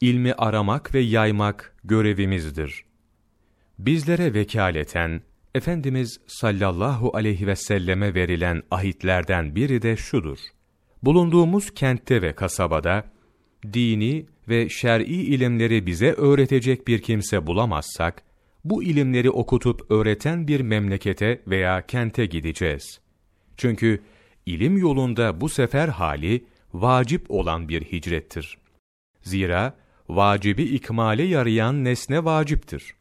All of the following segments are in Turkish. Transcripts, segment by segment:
ilmi aramak ve yaymak görevimizdir. Bizlere vekaleten, Efendimiz sallallahu aleyhi ve selleme verilen ahitlerden biri de şudur. Bulunduğumuz kentte ve kasabada, dini ve şer'i ilimleri bize öğretecek bir kimse bulamazsak, bu ilimleri okutup öğreten bir memlekete veya kente gideceğiz. Çünkü ilim yolunda bu sefer hali, vacip olan bir hicrettir. Zira, vacibi ikmale yarayan nesne vaciptir.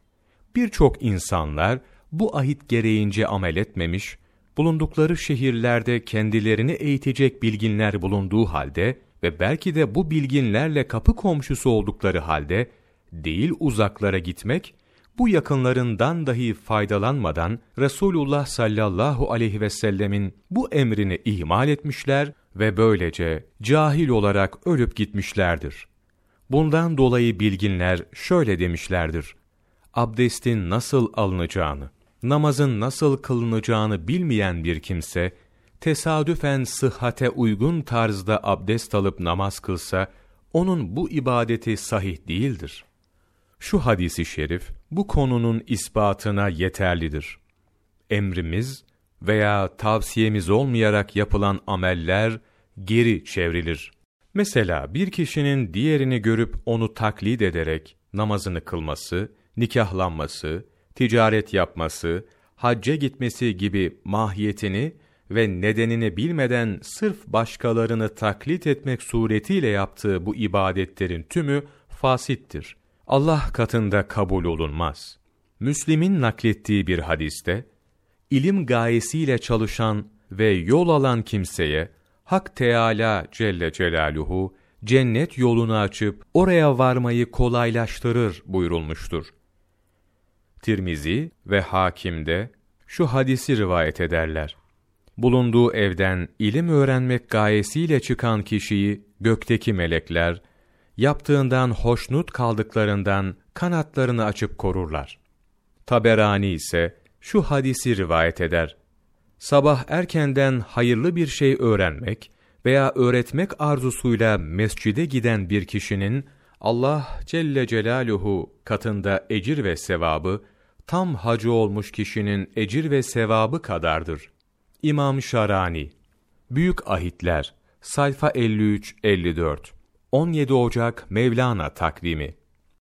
Birçok insanlar, bu ahit gereğince amel etmemiş, bulundukları şehirlerde kendilerini eğitecek bilginler bulunduğu halde ve belki de bu bilginlerle kapı komşusu oldukları halde, değil uzaklara gitmek, bu yakınlarından dahi faydalanmadan Resulullah sallallahu aleyhi ve sellemin bu emrini ihmal etmişler ve böylece cahil olarak ölüp gitmişlerdir. Bundan dolayı bilginler şöyle demişlerdir. Abdestin nasıl alınacağını, namazın nasıl kılınacağını bilmeyen bir kimse, tesadüfen sıhhate uygun tarzda abdest alıp namaz kılsa, onun bu ibadeti sahih değildir. Şu hadisi şerif, bu konunun ispatına yeterlidir. Emrimiz veya tavsiyemiz olmayarak yapılan ameller geri çevrilir. Mesela bir kişinin diğerini görüp onu taklit ederek namazını kılması, nikahlanması, ticaret yapması, hacca gitmesi gibi mahiyetini ve nedenini bilmeden sırf başkalarını taklit etmek suretiyle yaptığı bu ibadetlerin tümü fasittir. Allah katında kabul olunmaz. Müslim'in naklettiği bir hadiste, ilim gayesiyle çalışan ve yol alan kimseye, Hak Teâlâ Celle Celaluhu, cennet yolunu açıp oraya varmayı kolaylaştırır buyurulmuştur. Tirmizi ve Hakim'de şu hadisi rivayet ederler. Bulunduğu evden ilim öğrenmek gayesiyle çıkan kişiyi gökteki melekler, yaptığından hoşnut kaldıklarından kanatlarını açıp korurlar. Taberani ise şu hadisi rivayet eder. Sabah erkenden hayırlı bir şey öğrenmek veya öğretmek arzusuyla mescide giden bir kişinin Allah Celle Celaluhu katında ecir ve sevabı tam hacı olmuş kişinin ecir ve sevabı kadardır. İmam Şarani Büyük Ahitler Sayfa 53-54 17 Ocak Mevlana takvimi